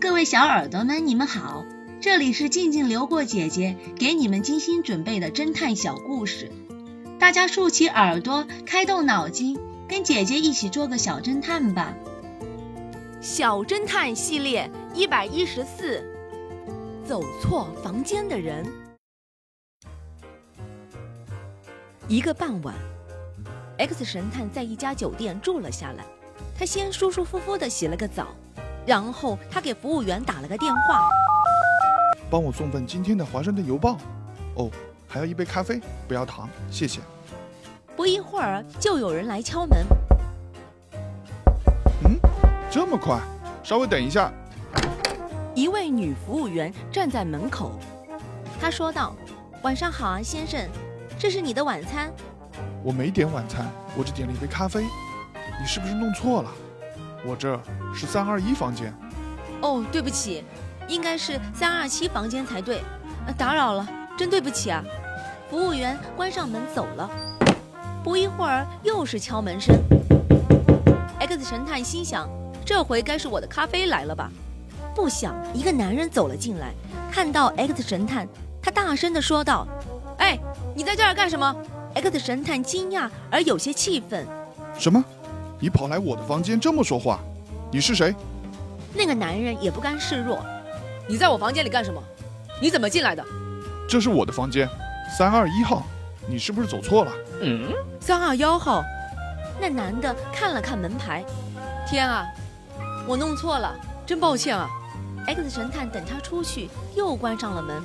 各位小耳朵们，你们好，这里是静静流过姐姐给你们精心准备的侦探小故事，大家竖起耳朵，开动脑筋，跟姐姐一起做个小侦探吧。小侦探系列一百一十四，走错房间的人。一个傍晚，X 神探在一家酒店住了下来。他先舒舒服服地洗了个澡，然后他给服务员打了个电话，帮我送份今天的华盛顿邮报。哦，还要一杯咖啡，不要糖，谢谢。不一会儿，就有人来敲门。嗯，这么快？稍微等一下。一位女服务员站在门口，她说道：“晚上好啊，先生，这是你的晚餐。”我没点晚餐，我只点了一杯咖啡。你是不是弄错了？我这是三二一房间。哦，对不起，应该是三二七房间才对。打扰了，真对不起啊！服务员关上门走了。不一会儿，又是敲门声。X 神探心想，这回该是我的咖啡来了吧？不想，一个男人走了进来，看到 X 神探，他大声地说道：“哎，你在这儿干什么？”X 神探惊讶而有些气愤：“什么？”你跑来我的房间这么说话，你是谁？那个男人也不甘示弱。你在我房间里干什么？你怎么进来的？这是我的房间，三二一号。你是不是走错了？嗯，三二幺号。那男的看了看门牌，天啊，我弄错了，真抱歉啊。X 神探等他出去，又关上了门。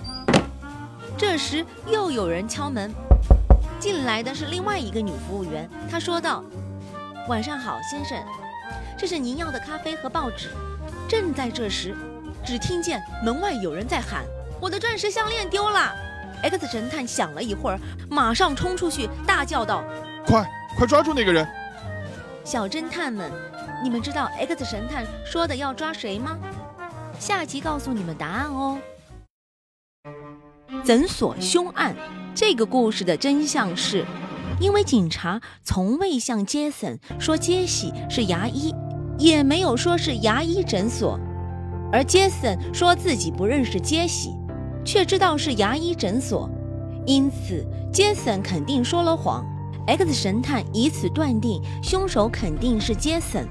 这时又有人敲门，进来的是另外一个女服务员。她说道。晚上好，先生，这是您要的咖啡和报纸。正在这时，只听见门外有人在喊：“我的钻石项链丢了！”X 神探想了一会儿，马上冲出去，大叫道：“快，快抓住那个人！”小侦探们，你们知道 X 神探说的要抓谁吗？下集告诉你们答案哦。诊所凶案，这个故事的真相是。因为警察从未向杰森说杰西是牙医，也没有说是牙医诊所，而杰森说自己不认识杰西，却知道是牙医诊所，因此杰森肯定说了谎。X 神探以此断定凶手肯定是杰森。